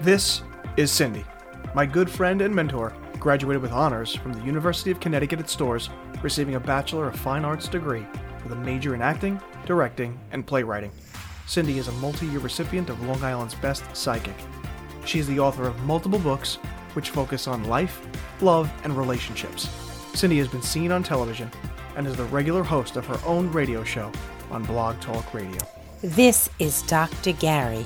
This is Cindi, my good friend and mentor, graduated with honors from the University of Connecticut at Storrs, receiving a Bachelor of Fine Arts degree with a major in acting, directing, and playwriting. Cindi is a multi year recipient of Long Island's Best Psychic. She is the author of multiple books which focus on life, love, and relationships. Cindi has been seen on television and is the regular host of her own radio show on Blog Talk Radio. This is Dr. Gary.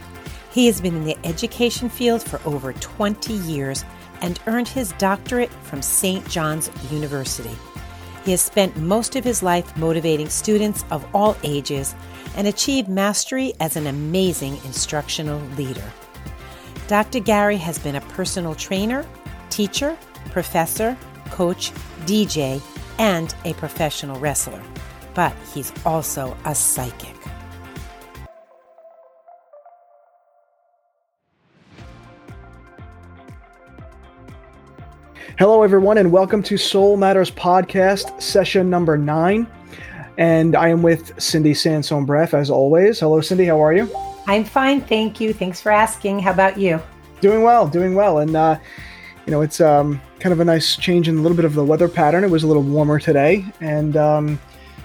He has been in the education field for over 20 years and earned his doctorate from St. John's University. He has spent most of his life motivating students of all ages and achieved mastery as an amazing instructional leader. Dr. Gary has been a personal trainer, teacher, professor, coach, DJ, and a professional wrestler. But he's also a psychic. Hello, everyone, and welcome to Soul Matters Podcast, session number nine. And I am with Cindi Sansone Braff, as always. Hello, Cindi. How are you? I'm fine, thank you. Thanks for asking. How about you? Doing well, doing well. And, uh, you know, it's um, kind of a nice change in a little bit of the weather pattern. It was a little warmer today, and um,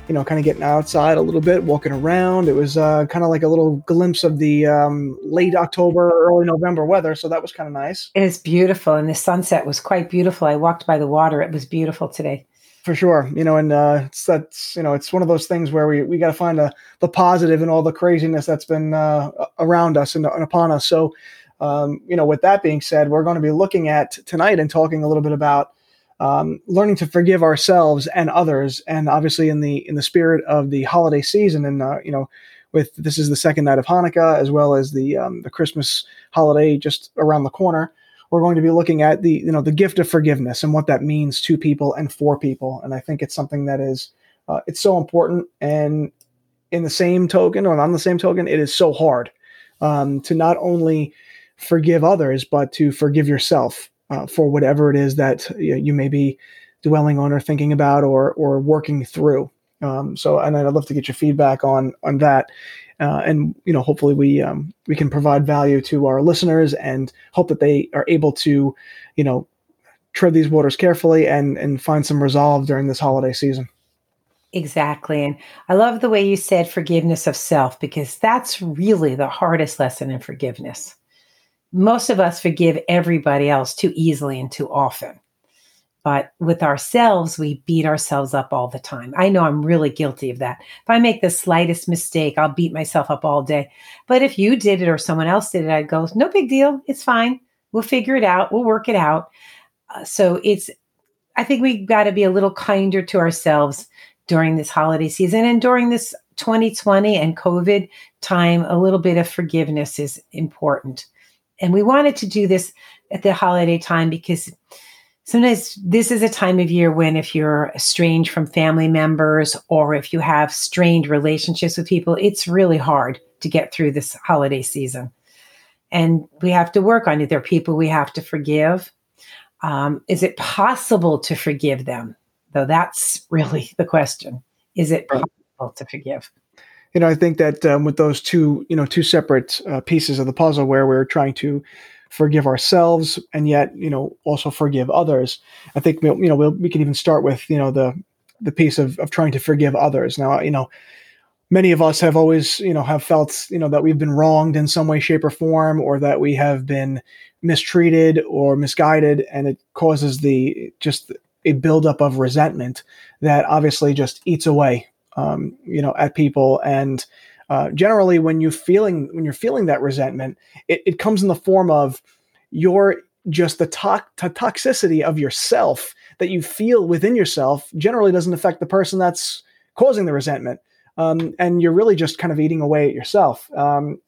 you know, kind of getting outside a little bit, walking around. It was uh, kind of like a little glimpse of the um, late October, early November weather. So that was kind of nice. It is beautiful, and the sunset was quite beautiful. I walked by the water; it was beautiful today. For sure, you know, and uh, it's that's you know, it's one of those things where we we got to find a, the positive in all the craziness that's been uh, around us and, and upon us. So, um, you know, with that being said, we're going to be looking at tonight and talking a little bit about um, learning to forgive ourselves and others, and obviously in the in the spirit of the holiday season, and uh, you know, with this is the second night of Hanukkah as well as the um, the Christmas holiday just around the corner. We're going to be looking at the you know the gift of forgiveness and what that means to people and for people, and I think it's something that is uh, it's so important. And in the same token, or on the same token, it is so hard um, to not only forgive others but to forgive yourself uh, for whatever it is that you may be dwelling on or thinking about or or working through. Um, so, and I'd love to get your feedback on on that, uh, and you know, hopefully we um, we can provide value to our listeners and hope that they are able to, you know, tread these waters carefully and and find some resolve during this holiday season. Exactly. And I love the way you said forgiveness of self because that's really the hardest lesson in forgiveness most of us forgive everybody else too easily and too often. But with ourselves, we beat ourselves up all the time. I know I'm really guilty of that. If I make the slightest mistake, I'll beat myself up all day. But if you did it or someone else did it, I'd go, no big deal. It's fine. We'll figure it out. We'll work it out. Uh, so it's, I think we've got to be a little kinder to ourselves during this holiday season and during this 2020 and COVID time. A little bit of forgiveness is important. And we wanted to do this at the holiday time because sometimes this is a time of year when if you're estranged from family members or if you have strained relationships with people, it's really hard to get through this holiday season. And we have to work on it. There are people we have to forgive. Um, is it possible to forgive them? Though that's really the question. Is it possible to forgive? You know, I think that um, with those two, you know, two separate uh, pieces of the puzzle where we're trying to forgive ourselves and yet, you know, also forgive others, I think, you know, we'll, we can even start with, you know, the, the piece of, of trying to forgive others. Now, you know, many of us have always, you know, have felt, you know, that we've been wronged in some way, shape or form, or that we have been mistreated or misguided. And it causes the, just a buildup of resentment that obviously just eats away um, you know, at people. And uh, generally, when you're feeling when you're feeling that resentment, it, it comes in the form of your just the, to- to toxicity of yourself that you feel within yourself. Generally, doesn't affect the person that's causing the resentment. Um, and you're really just kind of eating away at yourself. Um,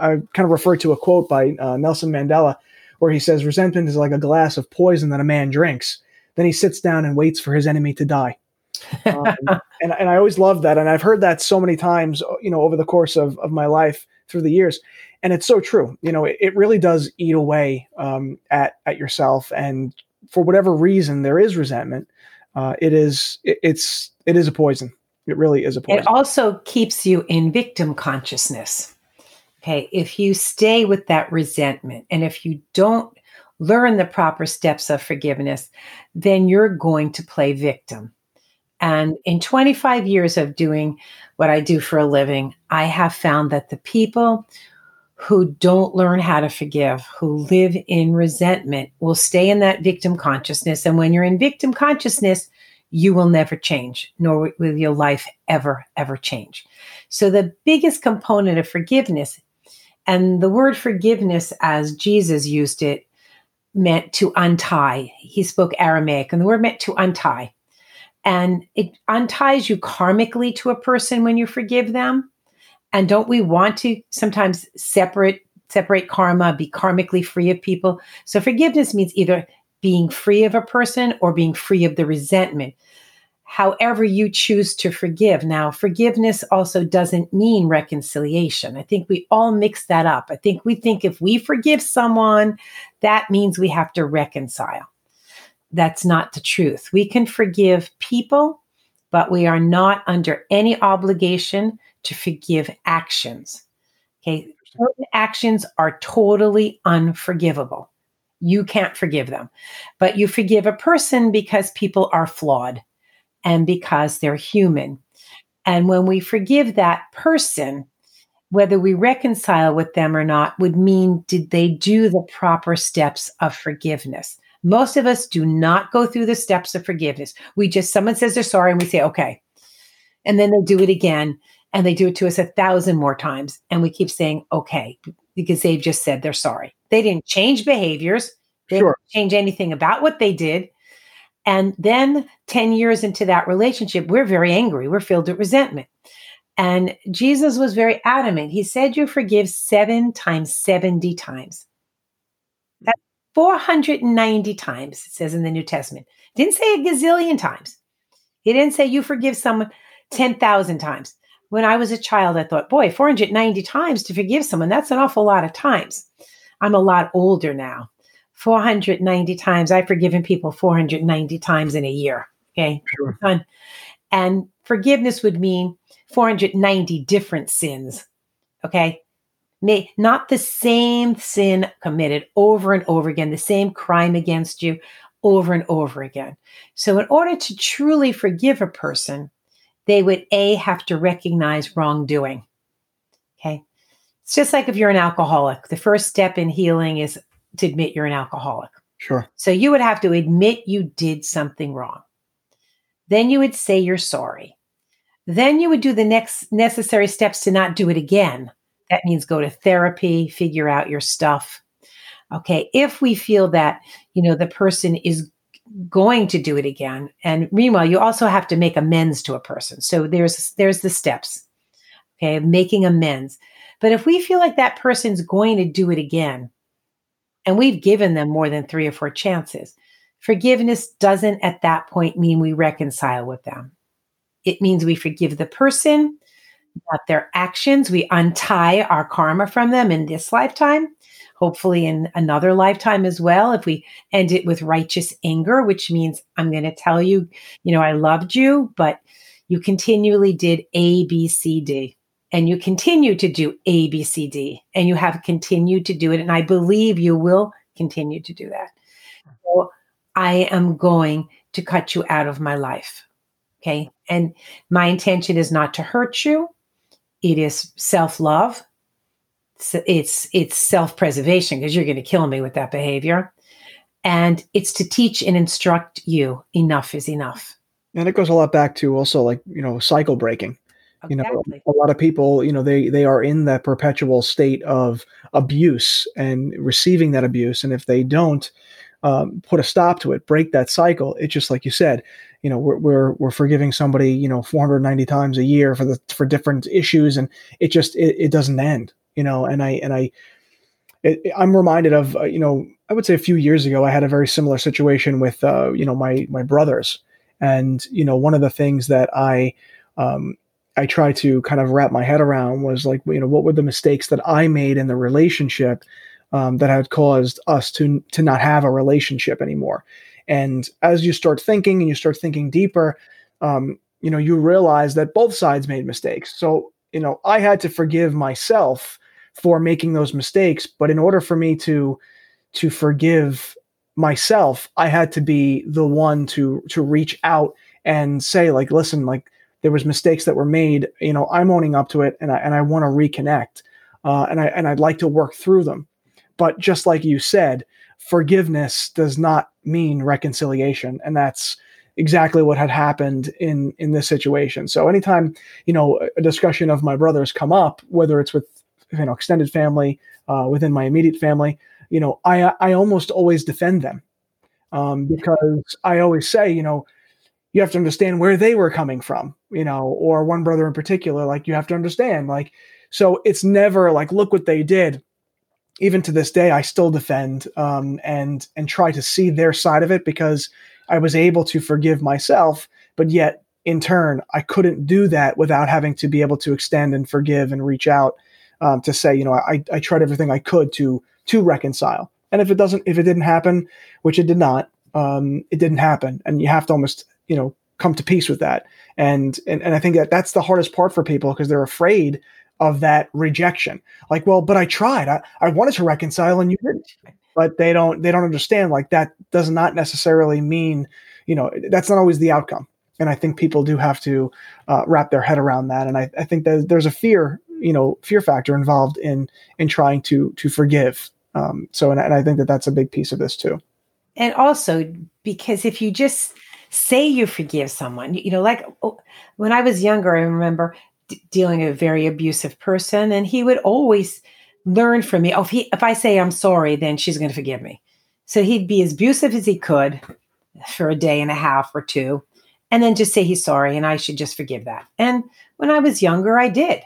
I kind of refer to a quote by uh, Nelson Mandela where he says, Resentment is like a glass of poison that a man drinks. Then he sits down and waits for his enemy to die um, and, and I always love that. And I've heard that so many times, you know, over the course of, of my life through the years. And it's so true. You know, it, it really does eat away um, at, at yourself. And for whatever reason, there is resentment. Uh, it is, it, it's, it is a poison. It really is a poison. It also keeps you in victim consciousness. Okay. If you stay with that resentment and if you don't learn the proper steps of forgiveness, then you're going to play victim. And in 25 years of doing what I do for a living, I have found that the people who don't learn how to forgive, who live in resentment, will stay in that victim consciousness. And when you're in victim consciousness, you will never change, nor will your life ever, ever change. So, the biggest component of forgiveness, and the word forgiveness as Jesus used it, meant to untie. He spoke Aramaic, and the word meant to untie. And it unties you karmically to a person when you forgive them. And don't we want to sometimes separate separate karma, be karmically free of people? So forgiveness means either being free of a person or being free of the resentment. However, you choose to forgive. Now, forgiveness also doesn't mean reconciliation. I think we all mix that up. I think we think if we forgive someone, that means we have to reconcile. That's not the truth. We can forgive people, but we are not under any obligation to forgive actions. Okay. Certain actions are totally unforgivable. You can't forgive them, but you forgive a person because people are flawed and because they're human. And when we forgive that person, whether we reconcile with them or not would mean did they do the proper steps of forgiveness? Most of us do not go through the steps of forgiveness. We just, someone says they're sorry and we say, okay. And then they do it again and they do it to us a thousand more times. And we keep saying, okay, because they've just said they're sorry. They didn't change behaviors, they sure. didn't change anything about what they did. And then 10 years into that relationship, we're very angry, we're filled with resentment. And Jesus was very adamant. He said, You forgive seven times 70 times. That's 490 times, it says in the New Testament. Didn't say a gazillion times. He didn't say you forgive someone 10,000 times. When I was a child, I thought, boy, 490 times to forgive someone, that's an awful lot of times. I'm a lot older now. 490 times. I've forgiven people 490 times in a year. Okay. Sure. And forgiveness would mean 490 different sins. Okay. May not the same sin committed over and over again, the same crime against you over and over again. So, in order to truly forgive a person, they would A, have to recognize wrongdoing. Okay. It's just like if you're an alcoholic, the first step in healing is to admit you're an alcoholic. Sure. So, you would have to admit you did something wrong. Then you would say you're sorry. Then you would do the next necessary steps to not do it again. That means go to therapy, figure out your stuff. Okay, if we feel that, you know, the person is going to do it again and meanwhile you also have to make amends to a person. So there's there's the steps. Okay, making amends. But if we feel like that person's going to do it again and we've given them more than 3 or 4 chances, forgiveness doesn't at that point mean we reconcile with them. It means we forgive the person, not their actions. We untie our karma from them in this lifetime, hopefully in another lifetime as well. If we end it with righteous anger, which means I'm going to tell you, you know, I loved you, but you continually did A, B, C, D. And you continue to do A, B, C, D, and you have continued to do it. And I believe you will continue to do that. So I am going to cut you out of my life. Okay. And my intention is not to hurt you. It is self-love. It's it's self-preservation because you're going to kill me with that behavior. And it's to teach and instruct you enough is enough. And it goes a lot back to also like, you know, cycle breaking. Exactly. You know, a lot of people, you know, they they are in that perpetual state of abuse and receiving that abuse. And if they don't um, put a stop to it, break that cycle, it's just like you said, you know we're, we're we're forgiving somebody you know 490 times a year for the for different issues and it just it, it doesn't end you know and i and i it, i'm reminded of uh, you know i would say a few years ago i had a very similar situation with uh, you know my my brothers. And you know one of the things that i um, i try to kind of wrap my head around was like you know what were the mistakes that i made in the relationship um, that had caused us to to not have a relationship anymore and as you start thinking and you start thinking deeper, um, you know, you realize that both sides made mistakes. So, you know, I had to forgive myself for making those mistakes. But in order for me to to forgive myself, I had to be the one to to reach out and say like, listen, like there was mistakes that were made. You know, I'm owning up to it, and I and I want to reconnect, uh, and I and I'd like to work through them. But just like you said, forgiveness does not mean reconciliation, and that's exactly what had happened in in this situation. So anytime you know a discussion of my brothers come up, whether it's with you know extended family, uh, within my immediate family, you know I I almost always defend them um, because I always say you know you have to understand where they were coming from, you know, or one brother in particular, like you have to understand, like so it's never like look what they did. Even to this day, I still defend um, and and try to see their side of it because I was able to forgive myself, but yet in turn, I couldn't do that without having to be able to extend and forgive and reach out um, to say, you know, I, I tried everything I could to to reconcile. And if it doesn't, if it didn't happen, which it did not, um, it didn't happen. And you have to almost, you know, come to peace with that. And and, and I think that that's the hardest part for people because they're afraid of that rejection. Like, well, but I tried. I, I wanted to reconcile and you didn't. But they don't they don't understand like that does not necessarily mean you know that's not always the outcome. And i think people do have to uh, wrap their head around that. And I, I think that there's a fear you know fear factor involved in in trying to to forgive. Um, so and, and i think that that's a big piece of this too. And also because if you just say you forgive someone you know like oh, when i was younger i remember dealing with a very abusive person and he would always learn from me. Oh, if he if I say I'm sorry, then she's going to forgive me. So he'd be as abusive as he could for a day and a half or two, and then just say he's sorry, and I should just forgive that. And when I was younger, I did.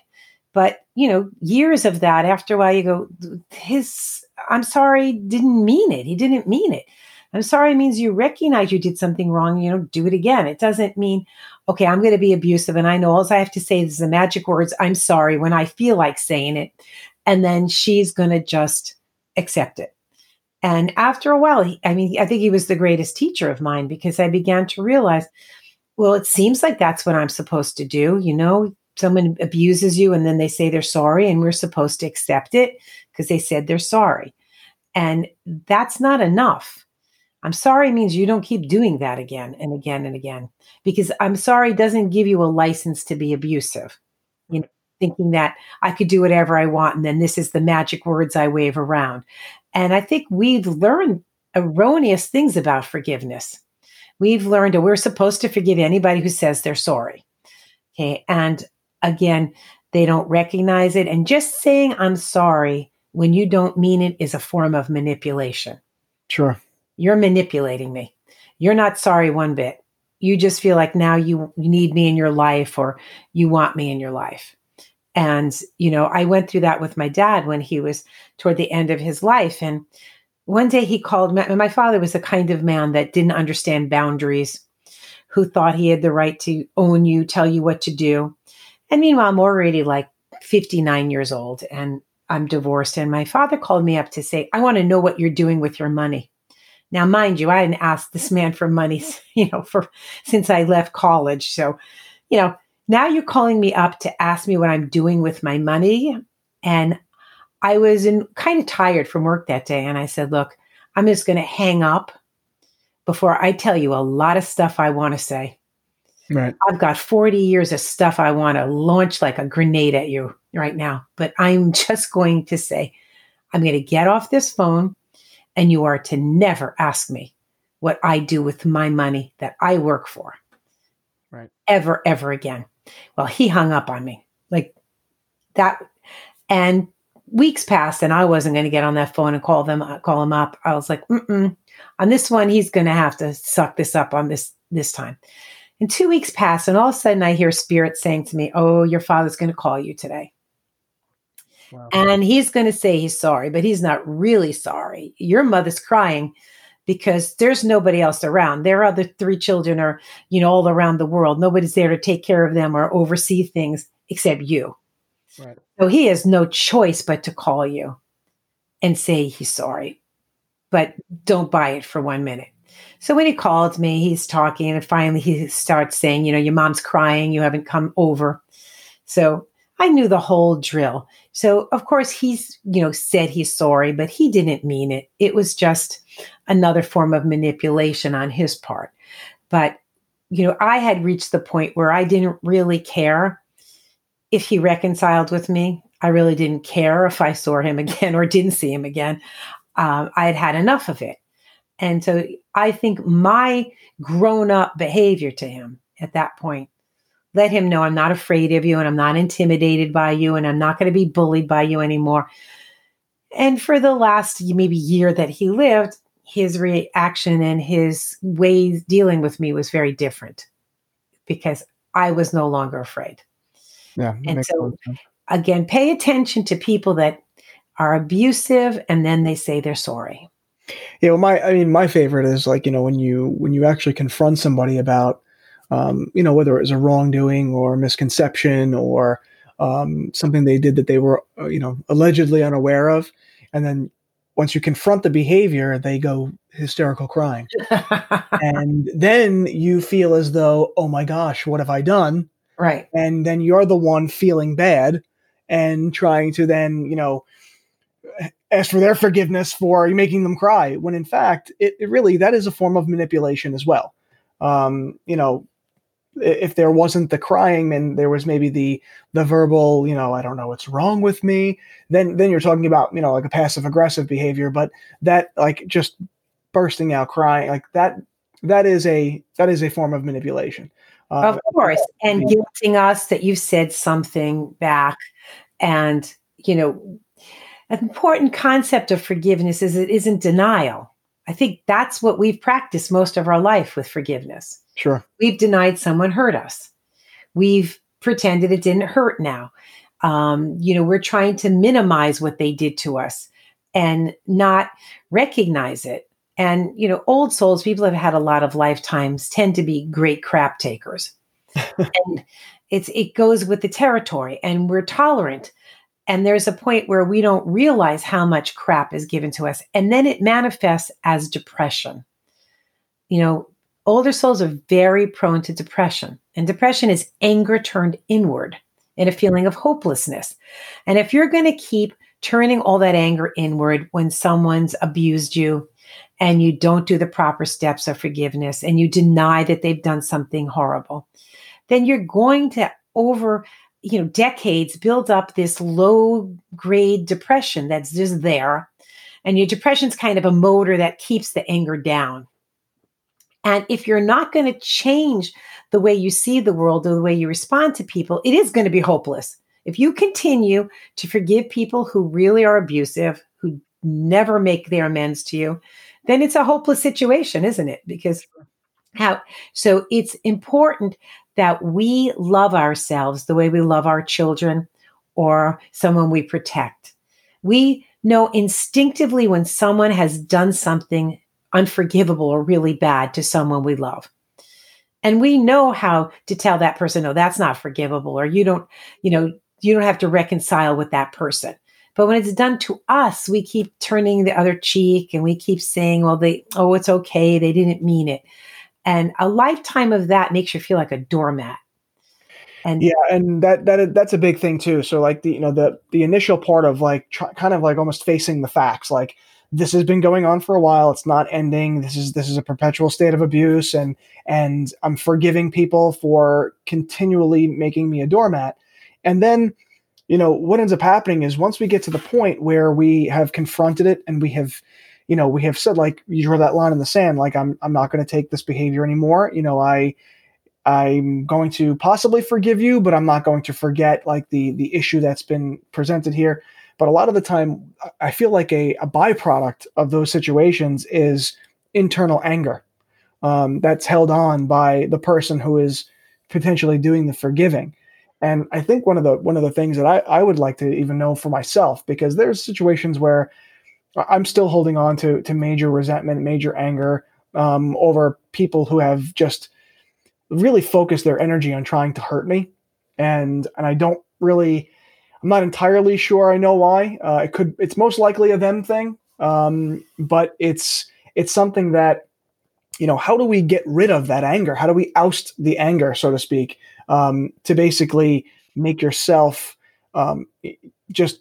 But you know, years of that, after a while, you go, his I'm sorry didn't mean it. He didn't mean it. I'm sorry means you recognize you did something wrong. You know, do it again. It doesn't mean, okay, I'm going to be abusive and I know all I have to say is the magic words, I'm sorry, when I feel like saying it and then she's going to just accept it. And after a while, he, I mean, I think he was the greatest teacher of mine because I began to realize, well, it seems like that's what I'm supposed to do. You know, someone abuses you and then they say they're sorry, and we're supposed to accept it because they said they're sorry. And that's not enough. I'm sorry means you don't keep doing that again and again and again because I'm sorry doesn't give you a license to be abusive. You know, thinking that I could do whatever I want. And then this is the magic words I wave around. And I think we've learned erroneous things about forgiveness. We've learned that we're supposed to forgive anybody who says they're sorry. Okay. And again, they don't recognize it. And just saying I'm sorry when you don't mean it is a form of manipulation. Sure. You're manipulating me. You're not sorry one bit. You just feel like now you, need me in your life or you want me in your life. And, you know, I went through that with my dad when he was toward the end of his life. And one day he called me. My father was the kind of man that didn't understand boundaries, who thought he had the right to own you, tell you what to do. And meanwhile, I'm already like 59 years old and I'm divorced. And my father called me up to say, I want to know what you're doing with your money. Now, mind you, I hadn't asked this man for money, you know, for since I left college. So, you know, now you're calling me up to ask me what I'm doing with my money. And I was in, kind of tired from work that day. And I said, Look, I'm just going to hang up before I tell you a lot of stuff I want to say. Right. I've got 40 years of stuff I want to launch like a grenade at you right now. But I'm just going to say, I'm going to get off this phone and you are to never ask me what I do with my money that I work for. Right. Ever, ever again. Well, he hung up on me like that. And weeks passed and I wasn't going to get on that phone and call them, call him up. I was like, Mm-mm. on this one, he's going to have to suck this up on this, this time. And two weeks passed and all of a sudden I hear spirit saying to me, Oh, your father's going to call you today. Wow. And he's going to say he's sorry, but he's not really sorry. Your mother's crying because there's nobody else around. Their other three children are, you know, all around the world. Nobody's there to take care of them or oversee things except you. Right. So he has no choice but to call you and say he's sorry, but don't buy it for one minute. So when he called me, he's talking, and finally he starts saying, you know, your mom's crying, you haven't come over. So I knew the whole drill. So, of course, he's, you know, said he's sorry, but he didn't mean it. It was just another form of manipulation on his part. But, you know, I had reached the point where I didn't really care if he reconciled with me. I really didn't care if I saw him again or didn't see him again. Um, I had had enough of it. And so I think my grown up behavior to him at that point let him know I'm not afraid of you and I'm not intimidated by you and I'm not going to be bullied by you anymore. And for the last maybe year that he lived, his reaction and his ways dealing with me was very different because I was no longer afraid. Yeah. And so, again, pay attention to people that are abusive and then they say they're sorry. Yeah, well, my I mean, my favorite is like you know when you when you actually confront somebody about um, you know, whether it was a wrongdoing or misconception or um, something they did that they were, uh, you know, allegedly unaware of. And then once you confront the behavior, they go hysterical crying. and then you feel as though, oh my gosh, what have I done? Right. And then you're the one feeling bad and trying to then, you know, ask for their forgiveness for making them cry when in fact it, it really that is a form of manipulation as well um, you know if there wasn't the crying and there was maybe the the verbal you know i don't know what's wrong with me then then you're talking about you know like a passive aggressive behavior but that like just bursting out crying like that that is a that is a form of manipulation. Uh, of course and guilting us that you said something back and you know an important concept of forgiveness is it isn't denial i think that's what we've practiced most of our life with forgiveness Sure. We've denied someone hurt us. We've pretended it didn't hurt now. Um, you know, we're trying to minimize what they did to us and not recognize it. And, you know, old souls, people have had a lot of lifetimes, tend to be great crap takers. and it's it goes with the territory and we're tolerant. And there's a point where we don't realize how much crap is given to us. And then it manifests as depression. You know, older souls are very prone to depression. And depression is anger turned inward and a feeling of hopelessness. And if you're going to keep turning all that anger inward when someone's abused you and you don't do the proper steps of forgiveness and you deny that they've done something horrible, then you're going to over you know decades build up this low grade depression that's just there and your depression's kind of a motor that keeps the anger down and if you're not going to change the way you see the world or the way you respond to people, it is going to be hopeless. If you continue to forgive people who really are abusive, who never make their amends to you, then it's a hopeless situation, isn't it? Because how so it's important that we love ourselves the way we love our children or someone we protect. We know instinctively when someone has done something unforgivable or really bad to someone we love. And we know how to tell that person, no, that's not forgivable, or you don't, you know, you don't have to reconcile with that person. But when it's done to us, we keep turning the other cheek and we keep saying, well, they, oh, it's okay. They didn't mean it. And a lifetime of that makes you feel like a doormat. And yeah, and that that that's a big thing too. So like the you know the the initial part of like try, kind of like almost facing the facts, like this has been going on for a while it's not ending this is this is a perpetual state of abuse and and i'm forgiving people for continually making me a doormat and then you know what ends up happening is once we get to the point where we have confronted it and we have you know we have said like you draw that line in the sand like i'm i'm not going to take this behavior anymore you know i i'm going to possibly forgive you but i'm not going to forget like the the issue that's been presented here but a lot of the time, I feel like a, a byproduct of those situations is internal anger um, that's held on by the person who is potentially doing the forgiving. And I think one of the one of the things that I, I would like to even know for myself, because there's situations where I'm still holding on to to major resentment, major anger um, over people who have just really focused their energy on trying to hurt me, and and I don't really I'm not entirely sure I know why. Uh, it could. It's most likely a them thing, um, but it's it's something that you know. How do we get rid of that anger? How do we oust the anger, so to speak, um, to basically make yourself um, just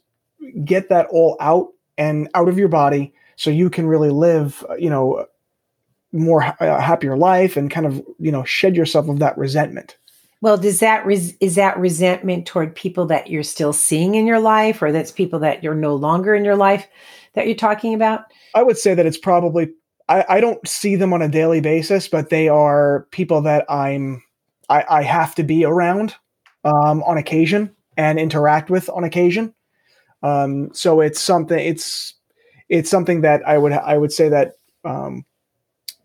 get that all out and out of your body so you can really live you know more uh, happier life and kind of you know shed yourself of that resentment. Well does that res- is that resentment toward people that you're still seeing in your life or that's people that you're no longer in your life that you're talking about? I would say that it's probably i, I don't see them on a daily basis but they are people that i'm i, I have to be around um, on occasion and interact with on occasion um, so it's something it's it's something that i would i would say that um,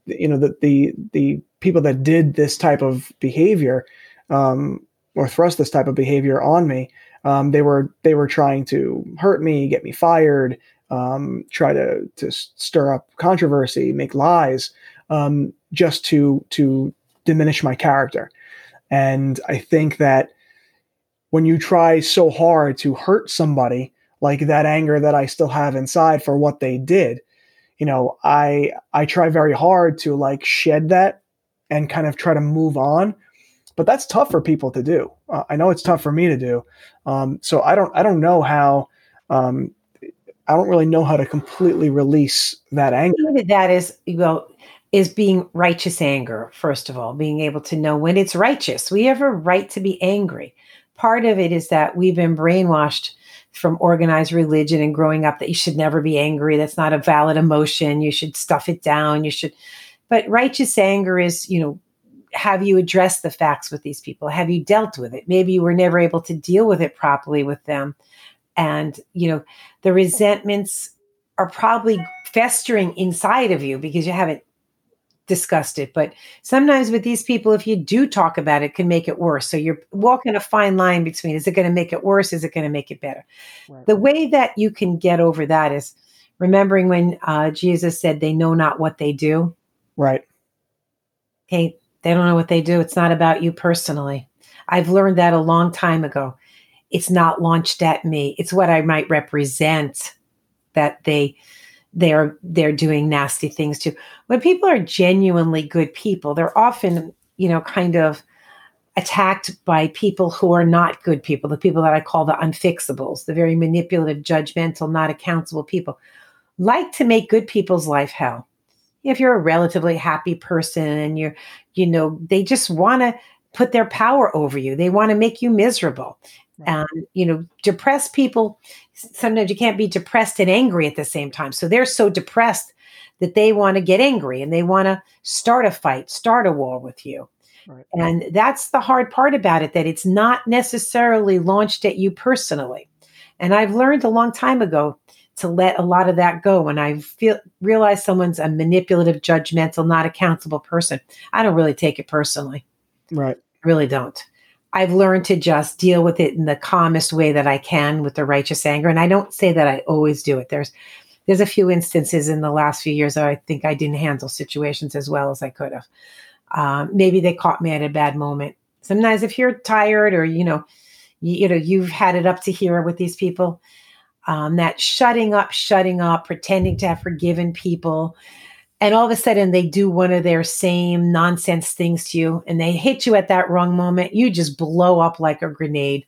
you know the the the people that did this type of behavior um, or thrust this type of behavior on me um, they were they were trying to hurt me get me fired um, try to to stir up controversy make lies um, just to to diminish my character. And i think that when you try so hard to hurt somebody like that anger that i still have inside for what they did. You know i i try very hard to like shed that and kind of try to move on but that's tough for people to do. Uh, i know it's tough for me to do. Um, so i don't i don't know how um, i don't really know how to completely release that anger. That is well is being righteous anger first of all being able to know when it's righteous. We have a right to be angry. Part of it is that we've been brainwashed from organized religion and growing up that you should never be angry. That's not a valid emotion. You should stuff it down. You should, but righteous anger is, you know, have you addressed the facts with these people? Have you dealt with it? Maybe you were never able to deal with it properly with them. And, you know, the resentments are probably festering inside of you because you haven't discussed it. But sometimes with these people, if you do talk about it, it can make it worse. So you're walking a fine line between is it going to make it worse? Is it going to make it better? Right. The way that you can get over that is remembering when uh, Jesus said, they know not what they do. Right. Okay. They don't know what they do. It's not about you personally. I've learned that a long time ago. It's not launched at me. It's what I might represent that they they're they're doing nasty things to. When people are genuinely good people, they're often, you know, kind of attacked by people who are not good people, the people that I call the unfixables, the very manipulative, judgmental, not accountable people, like to make good people's life hell. If you're a relatively happy person and you're, you know, they just want to put their power over you. They want to make you miserable. And, you know, depressed people, sometimes you can't be depressed and angry at the same time. So they're so depressed that they want to get angry and they want to start a fight, start a war with you. Right. And that's the hard part about it that it's not necessarily launched at you personally. And I've learned a long time ago to let a lot of that go when I feel realize someone's a manipulative, judgmental, not accountable person. I don't really take it personally. Right. I really don't. I've learned to just deal with it in the calmest way that I can with the righteous anger. And I don't say that I always do it. There's there's a few instances in the last few years that I think I didn't handle situations as well as I could have. Um, maybe they caught me at a bad moment. Sometimes if you're tired or you know, you, you know you've had it up to here with these people, um, that shutting up, shutting up, pretending to have forgiven people, and all of a sudden they do one of their same nonsense things to you and they hit you at that wrong moment you just blow up like a grenade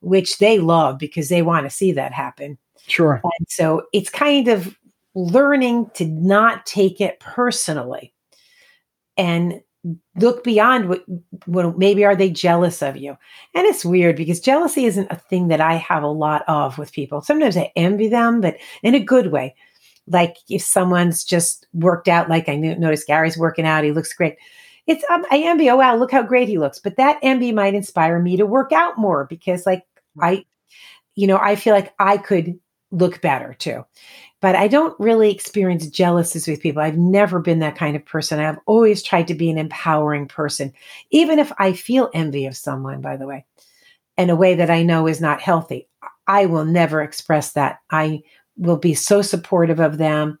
which they love because they want to see that happen. Sure. And so it's kind of learning to not take it personally and look beyond what, what maybe are they jealous of you. And it's weird because jealousy isn't a thing that i have a lot of with people. Sometimes i envy them but in a good way like if someone's just worked out, like I noticed Gary's working out, he looks great. It's um, I envy. Oh wow, look how great he looks. But that envy might inspire me to work out more because, like, I, you know, I feel like I could look better too. But I don't really experience jealousies with people. I've never been that kind of person. I've always tried to be an empowering person, even if I feel envy of someone. By the way, in a way that I know is not healthy. I will never express that. I will be so supportive of them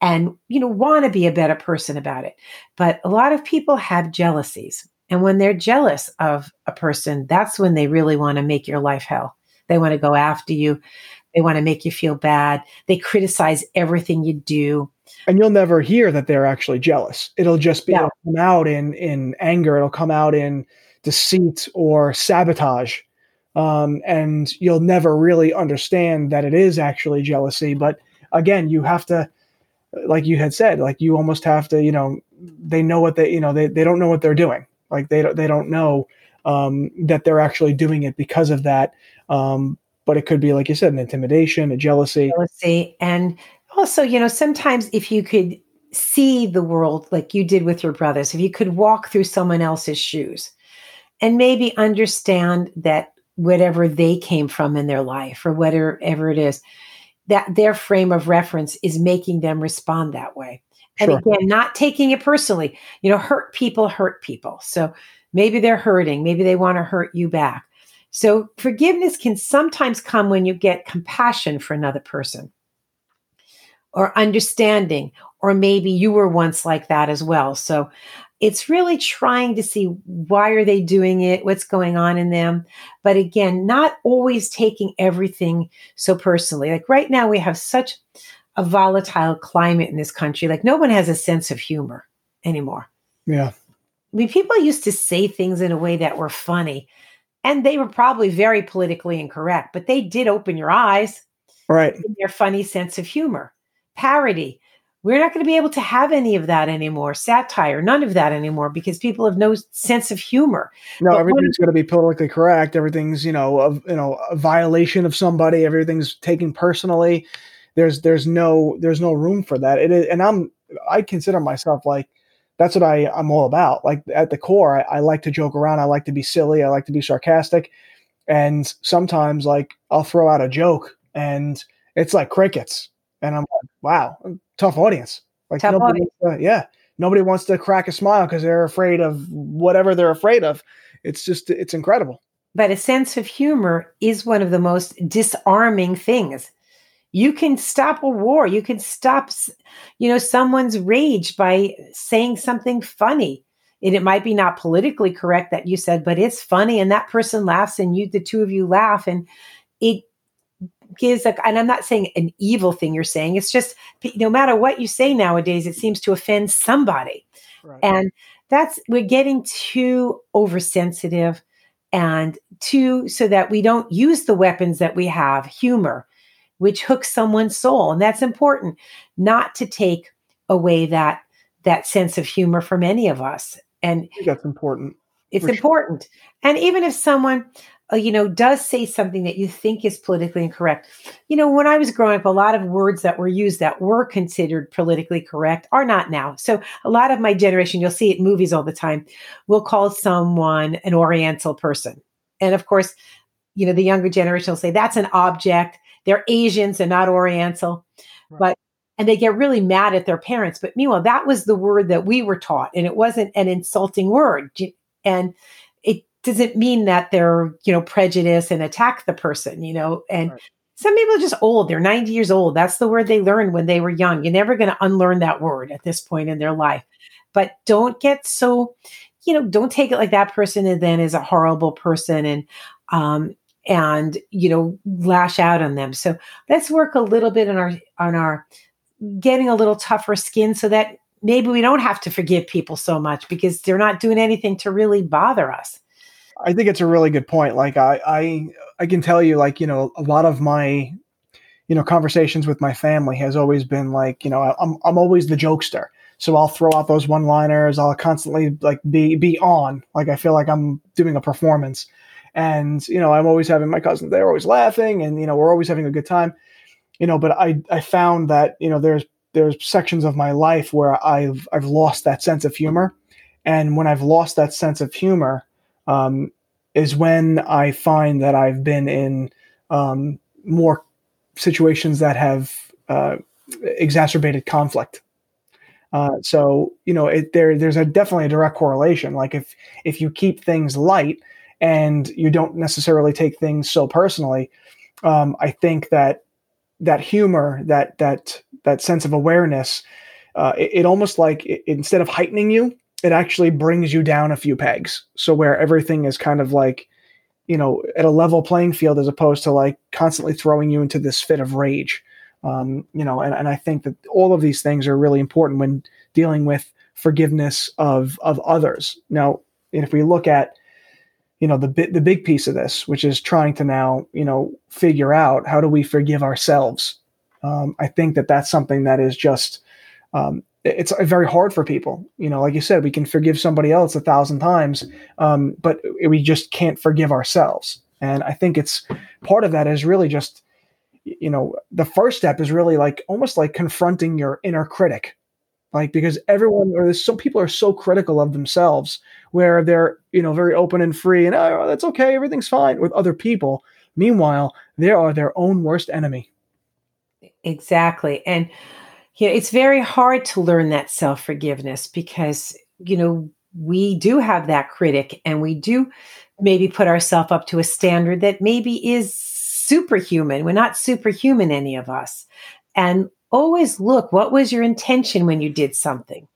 and you know want to be a better person about it. But a lot of people have jealousies and when they're jealous of a person that's when they really want to make your life hell. They want to go after you. They want to make you feel bad. They criticize everything you do. And you'll never hear that they're actually jealous. It'll just be it'll come out in in anger. It'll come out in deceit or sabotage um, and you'll never really understand that it is actually jealousy. But again, you have to, like you had said, like you almost have to, you know, they know what they, you know, they, they don't know what they're doing. Like they don't, they don't know um, that they're actually doing it because of that. Um, but it could be, like you said, an intimidation, a jealousy. Jealousy. And also, you know, sometimes if you could see the world like you did with your brothers, if you could walk through someone else's shoes and maybe understand that whatever they came from in their life or whatever it is, that their frame of reference is making them respond that way. And sure. again, not taking it personally. You know, hurt people hurt people. So maybe they're hurting, maybe they want to hurt you back. So forgiveness can sometimes come when you get compassion for another person or understanding, or maybe you were once like that as well. So it's really trying to see why are they doing it what's going on in them. But again not always taking everything so personally. Like right now we have such a volatile climate in this country like no one has a sense of humor anymore. Yeah. I mean people used to say things in a way that were funny and they were probably very politically incorrect but they did open your eyes right. their funny sense of humor. Parody we're not going to be able to have any of that anymore. Satire, none of that anymore, because people have no sense of humor. No, but everything's going to be politically correct. Everything's you know a, you know a violation of somebody. Everything's taken personally. There's there's no there's no room for that. It is, and I'm I consider myself like that's what I I'm all about. Like at the core, I, I like to joke around. I like to be silly. I like to be sarcastic, and sometimes like I'll throw out a joke and it's like crickets and I'm like, wow, tough audience. Like tough nobody, audience. Uh, yeah, nobody wants to crack a smile because they're afraid of whatever they're afraid of. It's just, it's incredible. But a sense of humor is one of the most disarming things. You can stop a war. You can stop, you know, someone's rage by saying something funny. And it might be not politically correct that you said, but it's funny, and that person laughs, and you, the two of you laugh, and it gives a, and I'm not saying an evil thing you're saying. It's just no matter what you say nowadays, it seems to offend somebody. Right. And that's, we're getting too oversensitive and too, so that we don't use the weapons that we have, humor, which hooks someone's soul. And that's important not to take away that, that sense of humor from any of us. And that's important. It's important. Sure. And even if someone, uh, you know, does say something that you think is politically incorrect. You know, when I was growing up, a lot of words that were used that were considered politically correct are not now. So a lot of my generation, you'll see it in movies all the time, will call someone an Oriental person. And of course, you know, the younger generation will say that's an object. They're Asians and not Oriental. Right. But and they get really mad at their parents. But meanwhile, that was the word that we were taught, and it wasn't an insulting word. And doesn't mean that they're you know prejudice and attack the person you know and right. some people are just old they're 90 years old that's the word they learned when they were young you're never going to unlearn that word at this point in their life. But don't get so you know don't take it like that person and then is a horrible person and um and you know lash out on them. So let's work a little bit on our on our getting a little tougher skin so that maybe we don't have to forgive people so much because they're not doing anything to really bother us I think it's a really good point. Like I, I, I can tell you, like you know, a lot of my, you know, conversations with my family has always been like, you know, I'm, I'm always the jokester. So I'll throw out those one-liners. I'll constantly like be be on. Like I feel like I'm doing a performance, and you know, I'm always having my cousins. They're always laughing, and you know, we're always having a good time. You know, but I I found that you know there's there's sections of my life where I've I've lost that sense of humor, and when I've lost that sense of humor, um, is when I find that I've been in um, more situations that have uh, exacerbated conflict. Uh, so you know, it, there there's a definitely a direct correlation. Like if if you keep things light and you don't necessarily take things so personally, um, I think that that humor, that that that sense of awareness, uh, it, it, almost like it, instead of heightening you, it actually brings you down a few pegs. So where everything is kind of like, you know, at a level playing field as opposed to like constantly throwing you into this fit of rage. Um, you know, and, and I think that all of these things are really important when dealing with forgiveness of of others. Now, if we look at you know the bit the big piece of this, which is trying to now you know figure out how do we forgive ourselves. Um, I think that that's something that is just um, it's very hard for people. You know, like you said, we can forgive somebody else a thousand times, um, but we just can't forgive ourselves. And I think it's part of that is really just, you know, the first step is really like almost like confronting your inner critic. Like because everyone or some people are so critical of themselves where they're, you know, very open and free and oh that's okay, everything's fine with other people. Meanwhile, they are their own worst enemy. Exactly. And know, it's very hard to learn that self forgiveness because, you know, we do have that critic and we do maybe put ourselves up to a standard that maybe is superhuman. We're not superhuman, any of us. And always look, what was your intention when you did something?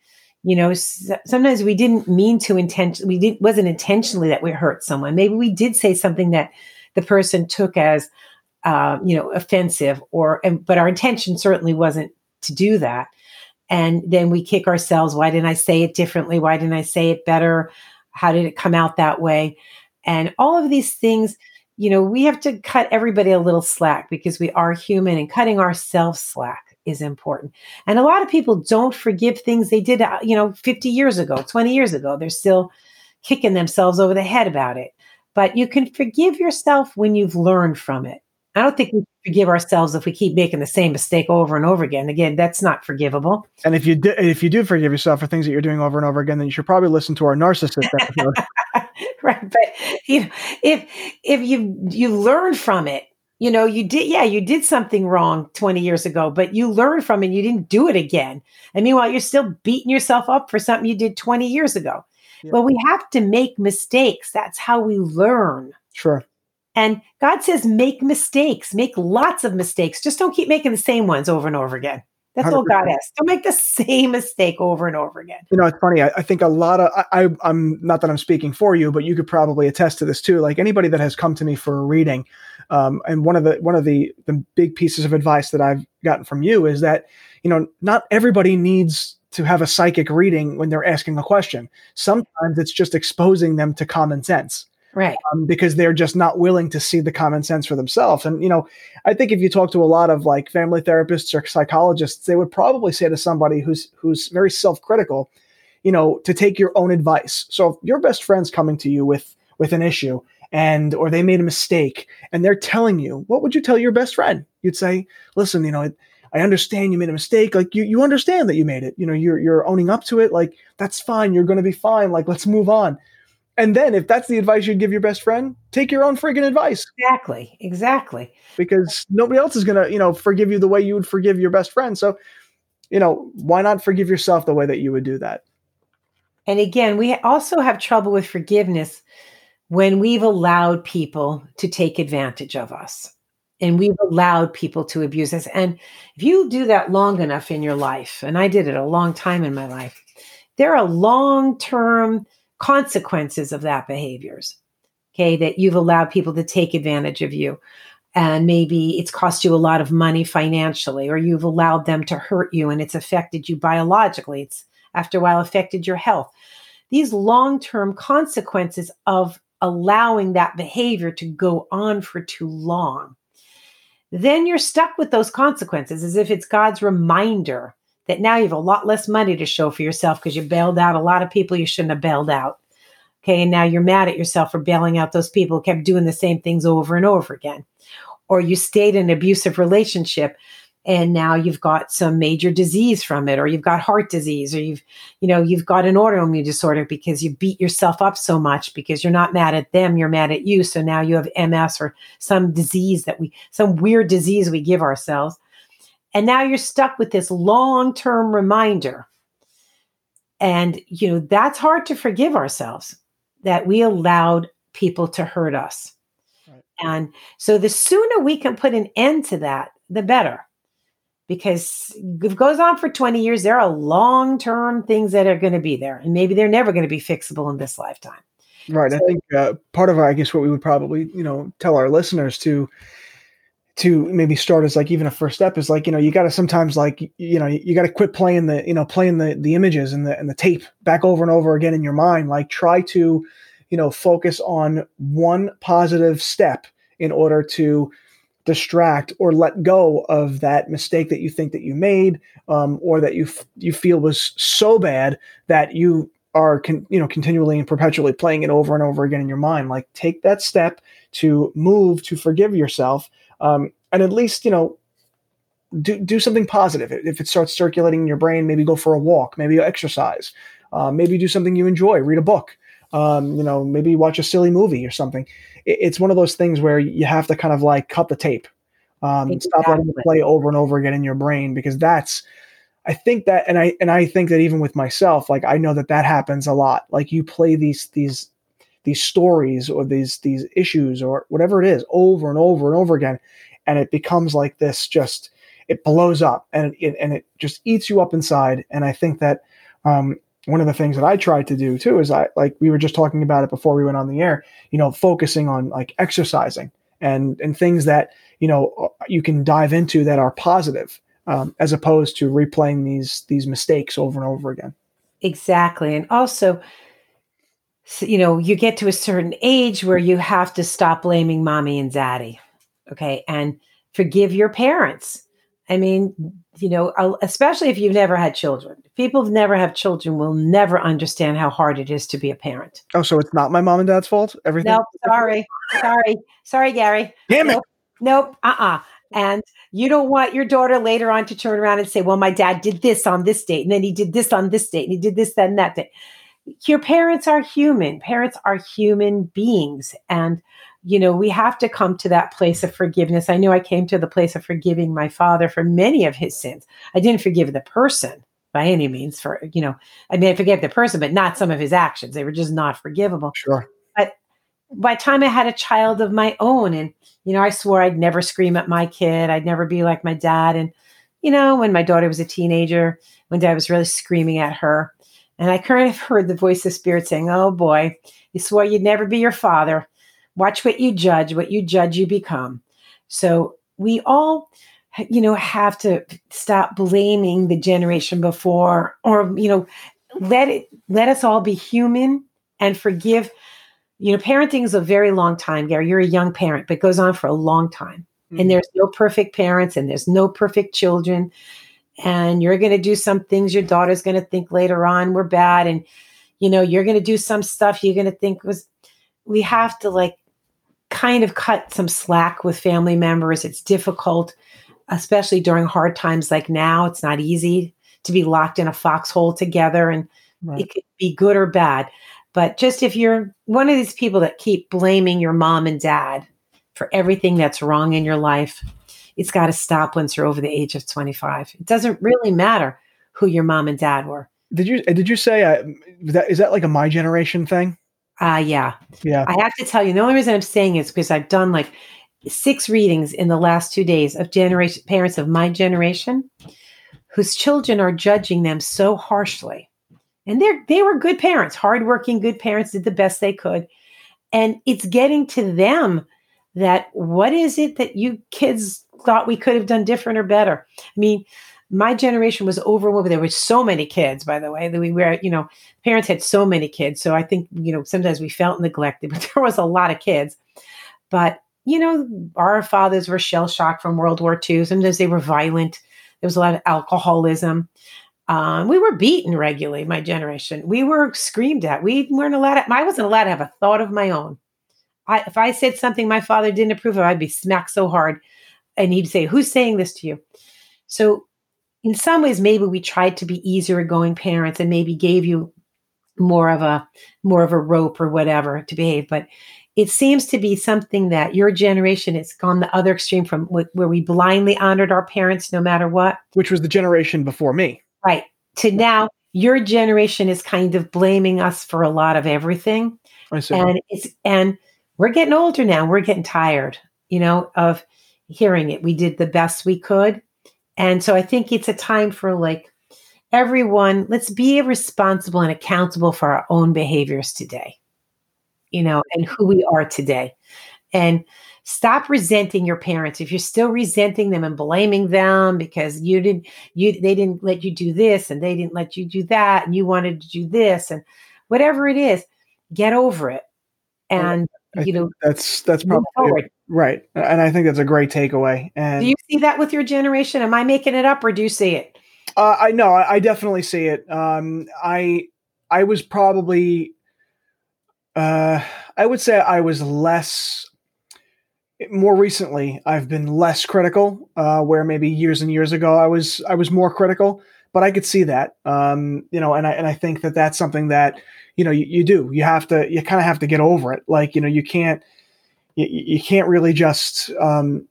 You know, sometimes we didn't mean to intention. We didn't wasn't intentionally that we hurt someone. Maybe we did say something that the person took as, uh, you know, offensive, or and, but our intention certainly wasn't to do that. And then we kick ourselves. Why didn't I say it differently? Why didn't I say it better? How did it come out that way? And all of these things, you know, we have to cut everybody a little slack because we are human and cutting ourselves slack is important. And a lot of people don't forgive things they did, uh, you know, 50 years ago, 20 years ago. They're still kicking themselves over the head about it. But you can forgive yourself when you've learned from it. I don't think we forgive ourselves if we keep making the same mistake over and over again. Again, that's not forgivable. And if you do, if you do forgive yourself for things that you're doing over and over again, then you should probably listen to our narcissist episode. right, but you know, if if you you learn from it, you know, you did, yeah, you did something wrong 20 years ago, but you learned from it. And you didn't do it again. And meanwhile, you're still beating yourself up for something you did 20 years ago. Yeah. Well, we have to make mistakes. That's how we learn. Sure. And God says, make mistakes, make lots of mistakes. Just don't keep making the same ones over and over again. That's 100%. all God asks. Don't make the same mistake over and over again. You know, it's funny. I, I think a lot of I, am not that I'm speaking for you, but you could probably attest to this too. Like anybody that has come to me for a reading, um, and one of the one of the the big pieces of advice that I've gotten from you is that you know not everybody needs to have a psychic reading when they're asking a question. Sometimes it's just exposing them to common sense right um, because they're just not willing to see the common sense for themselves and you know i think if you talk to a lot of like family therapists or psychologists they would probably say to somebody who's who's very self-critical you know to take your own advice so if your best friend's coming to you with with an issue and or they made a mistake and they're telling you what would you tell your best friend you'd say listen you know I understand you made a mistake. Like you, you understand that you made it. You know, you're you're owning up to it. Like that's fine. You're going to be fine. Like let's move on. And then if that's the advice you'd give your best friend, take your own freaking advice. Exactly. Exactly. Because nobody else is going to, you know, forgive you the way you would forgive your best friend. So, you know, why not forgive yourself the way that you would do that? And again, we also have trouble with forgiveness when we've allowed people to take advantage of us and we've allowed people to abuse us. And if you do that long enough in your life, and I did it a long time in my life, there are long term consequences of that behaviors. Okay, that you've allowed people to take advantage of you. And maybe it's cost you a lot of money financially, or you've allowed them to hurt you and it's affected you biologically. It's after a while affected your health. These long term consequences of allowing that behavior to go on for too long, then you're stuck with those consequences as if it's God's reminder that now you have a lot less money to show for yourself because you bailed out a lot of people you shouldn't have bailed out. Okay. And now you're mad at yourself for bailing out those people who kept doing the same things over and over again. Or you stayed in an abusive relationship and now you've got some major disease from it or you've got heart disease or you've you know you've got an autoimmune disorder because you beat yourself up so much because you're not mad at them you're mad at you so now you have ms or some disease that we some weird disease we give ourselves and now you're stuck with this long term reminder. And, you know, that's hard to forgive ourselves that we allowed people to hurt us. Right. And so the sooner we can put an end to that, the better. Because if it goes on for 20 years, there are long term things that are going to be there. And maybe they're never going to be fixable in this lifetime. Right. So, I think uh, part of, I guess, what we would probably, you know, tell our listeners to to maybe start as like even a first step is like you know you got to sometimes like you know you got to quit playing the you know playing the the images and the and the tape back over and over again in your mind. Like try to you know focus on one positive step in order to distract or let go of that mistake that you think that you made um, or that you f- you feel was so bad that you are con- you know continually and perpetually playing it over and over again in your mind. Like take that step to move to forgive yourself um, and at least you know do, do something positive if it starts circulating in your brain maybe go for a walk maybe exercise uh, maybe do something you enjoy read a book um, you know maybe watch a silly movie or something it, it's one of those things where you have to kind of like cut the tape um, exactly. stop letting it play over and over again in your brain because that's I think that, and I and I think that even with myself, like I know that that happens a lot. Like you play these these these stories or these these issues or whatever it is over and over and over again, and it becomes like this. Just it blows up and it and it just eats you up inside. And I think that um, one of the things that I tried to do too is I like we were just talking about it before we went on the air. You know, focusing on like exercising and and things that you know you can dive into that are positive um, as opposed to replaying these these mistakes over and over again. Exactly, and also, you know, you get to a certain age where you have to stop blaming mommy and daddy, okay, and forgive your parents. I mean, you know, especially if you've never had children. People who've never had children will never understand how hard it is to be a parent. Oh, so it's not my mom and dad's fault? Everything? Nope. Sorry. sorry. Sorry, Gary. Damn it. Nope. nope. Uh-uh. And you don't want your daughter later on to turn around and say, well, my dad did this on this date, and then he did this on this date, and he did this, then that day. Your parents are human. Parents are human beings. And, you know, we have to come to that place of forgiveness. I knew I came to the place of forgiving my father for many of his sins. I didn't forgive the person by any means for, you know, I mean, I forgave the person, but not some of his actions. They were just not forgivable. Sure. But by the time I had a child of my own, and you know, I swore I'd never scream at my kid, I'd never be like my dad. And you know, when my daughter was a teenager, when dad was really screaming at her, and I kind of heard the voice of spirit saying, "Oh boy, you swore you'd never be your father. Watch what you judge. What you judge, you become." So we all you know have to stop blaming the generation before or you know let it let us all be human and forgive you know, parenting is a very long time, Gary. You're a young parent, but it goes on for a long time. Mm-hmm. And there's no perfect parents and there's no perfect children. And you're going to do some things your daughter's going to think later on were bad. And, you know, you're going to do some stuff you're going to think was, we have to like kind of cut some slack with family members. It's difficult, especially during hard times like now. It's not easy to be locked in a foxhole together and right. it could be good or bad. But just if you're one of these people that keep blaming your mom and dad for everything that's wrong in your life, it's got to stop once you're over the age of 25. It doesn't really matter who your mom and dad were. Did you did you say uh, that is that like a my generation thing? Uh yeah. Yeah. I have to tell you, the only reason I'm saying is because I've done like six readings in the last two days of generation parents of my generation whose children are judging them so harshly and they're they were good parents hardworking good parents did the best they could and it's getting to them that what is it that you kids thought we could have done different or better? I mean my generation was overwhelmed. There were so many kids by the way that we were you know parents had so many kids. So i think you know sometimes we felt neglected but there was a lot of kids. But you know our fathers were shell shocked from world war ii sometimes they were violent. There was a lot of alcoholism. Um, we were beaten regularly, my generation. We were screamed at. We weren't allowed to, I wasn't allowed to have a thought of my own. I, if I said something my father didn't approve of, I'd be smacked so hard. And he'd say, Who's saying this to you? So, in some ways, maybe we tried to be easier going parents and maybe gave you more of a more of a rope or whatever to behave but it seems to be something that your generation has gone the other extreme from where we blindly honored our parents no matter what which was the generation before me Right. To now, your generation is kind of blaming us for a lot of everything. I see. And it's and we're getting older now. We're getting tired, you know, of hearing it. We did the best we could. And so I think it's a time for like everyone, let's be responsible and accountable for our own behaviors today, you know, and who we are today. And stop resenting your parents if you're still resenting them and blaming them because you didn't you they didn't let you do this and they didn't let you do that and you wanted to do this and whatever it is get over it and I you know that's that's probably right, and I think that's a great takeaway. And Do you see that with your generation? Am I making it up, or do you see it? Uh, I know. I, I definitely see it. Um, I I was probably, uh, I would say I was less. More recently, I've been less critical. Uh, where maybe years and years ago, I was I was more critical. But I could see that. Um, you know, and I and I think that that's something that you know you, you do. You have to. You kind of have to get over it. Like you know, you can't. You, you can't really just um,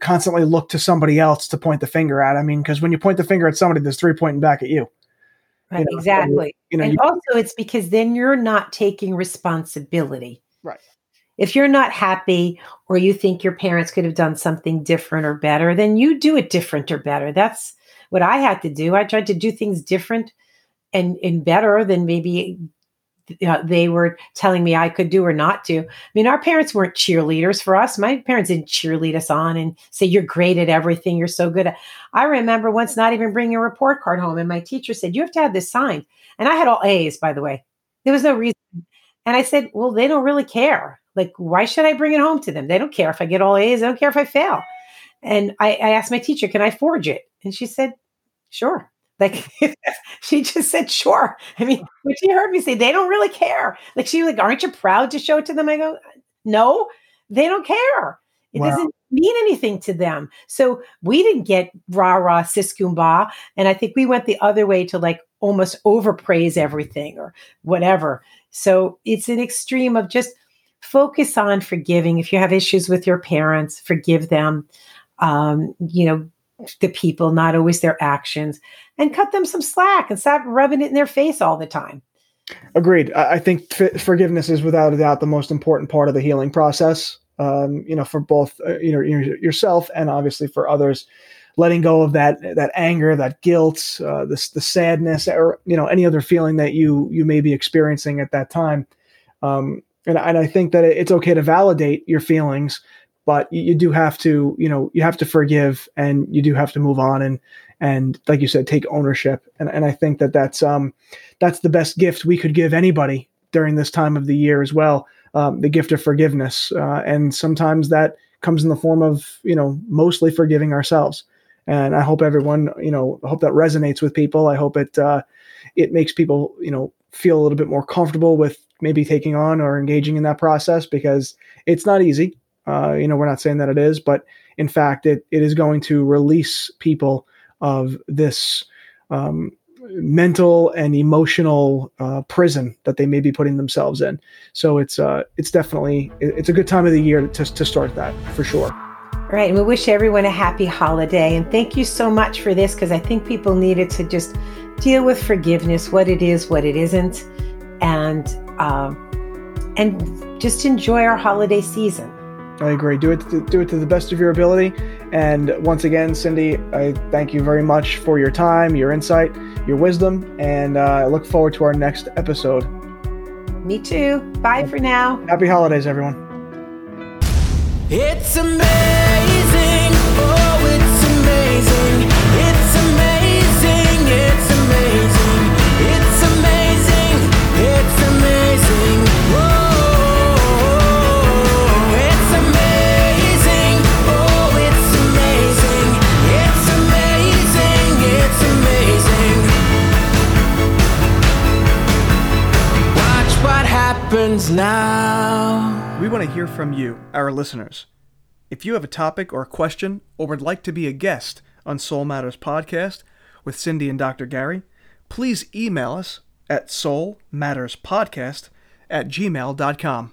constantly look to somebody else to point the finger at. I mean, because when you point the finger at somebody, there's three pointing back at you. Right, know, exactly. You know, and you, also, it's because then you're not taking responsibility. Right. If you're not happy or you think your parents could have done something different or better, then you do it different or better. That's what I had to do. I tried to do things different and, and better than maybe they were telling me I could do or not do. I mean, our parents weren't cheerleaders for us. My parents didn't cheerlead us on and say, You're great at everything. You're so good at. I remember once not even bringing a report card home, and my teacher said, You have to have this signed. And I had all A's, by the way. There was no reason. And I said, Well, they don't really care. Like, why should I bring it home to them? They don't care if I get all A's. They don't care if I fail. And I, I asked my teacher, Can I forge it? And she said, Sure. Like she just said, sure. I mean, when she heard me say they don't really care. Like she was like, aren't you proud to show it to them? I go, no, they don't care. It Wow. doesn't mean anything to them. So we didn't get rah rah siskumba. And I think we went the other way to like almost overpraise everything or whatever. So it's an extreme of just focus on forgiving. If you have issues with your parents, forgive them. Um, you know, the people, not always their actions, and cut them some slack and stop rubbing it in their face all the time. Agreed. I, think forgiveness is without a doubt the most important part of the healing process. Um, you know, for both uh, you know yourself and obviously for others, letting go of that that anger, that guilt, uh, this the sadness, or you know any other feeling that you you may be experiencing at that time. Um, and, and I think that it's okay to validate your feelings, but you, you do have to you know you have to forgive and you do have to move on and and like you said, take ownership. And and I think that that's um that's the best gift we could give anybody during this time of the year as well. Um, the gift of forgiveness, uh, and sometimes that comes in the form of you know mostly forgiving ourselves. And I hope everyone you know I hope that resonates with people. I hope it uh, it makes people you know feel a little bit more comfortable with maybe taking on or engaging in that process because it's not easy. Uh, you know, we're not saying that it is, but in fact, it, it is going to release people of this um, mental and emotional uh, prison that they may be putting themselves in. So it's uh, it's definitely it's a good time of the year to, to start that for sure. All right. And we wish everyone a happy holiday. And thank you so much for this because I think people needed to just deal with forgiveness, what it is, what it isn't, and um, and just enjoy our holiday season. I agree. Do it to, do it to the best of your ability. And once again, Cindi, I thank you very much for your time, your insight, your wisdom, and uh, I look forward to our next episode. Me too. Bye for now. Happy holidays, everyone. It's amazing, oh, it's amazing. It's amazing, it's happens now. We want to hear from you, our listeners. If you have a topic or a question or would like to be a guest on Soul Matters Podcast with Cindi and Dr. Gary, please email us at soulmatterspodcast at gmail.com.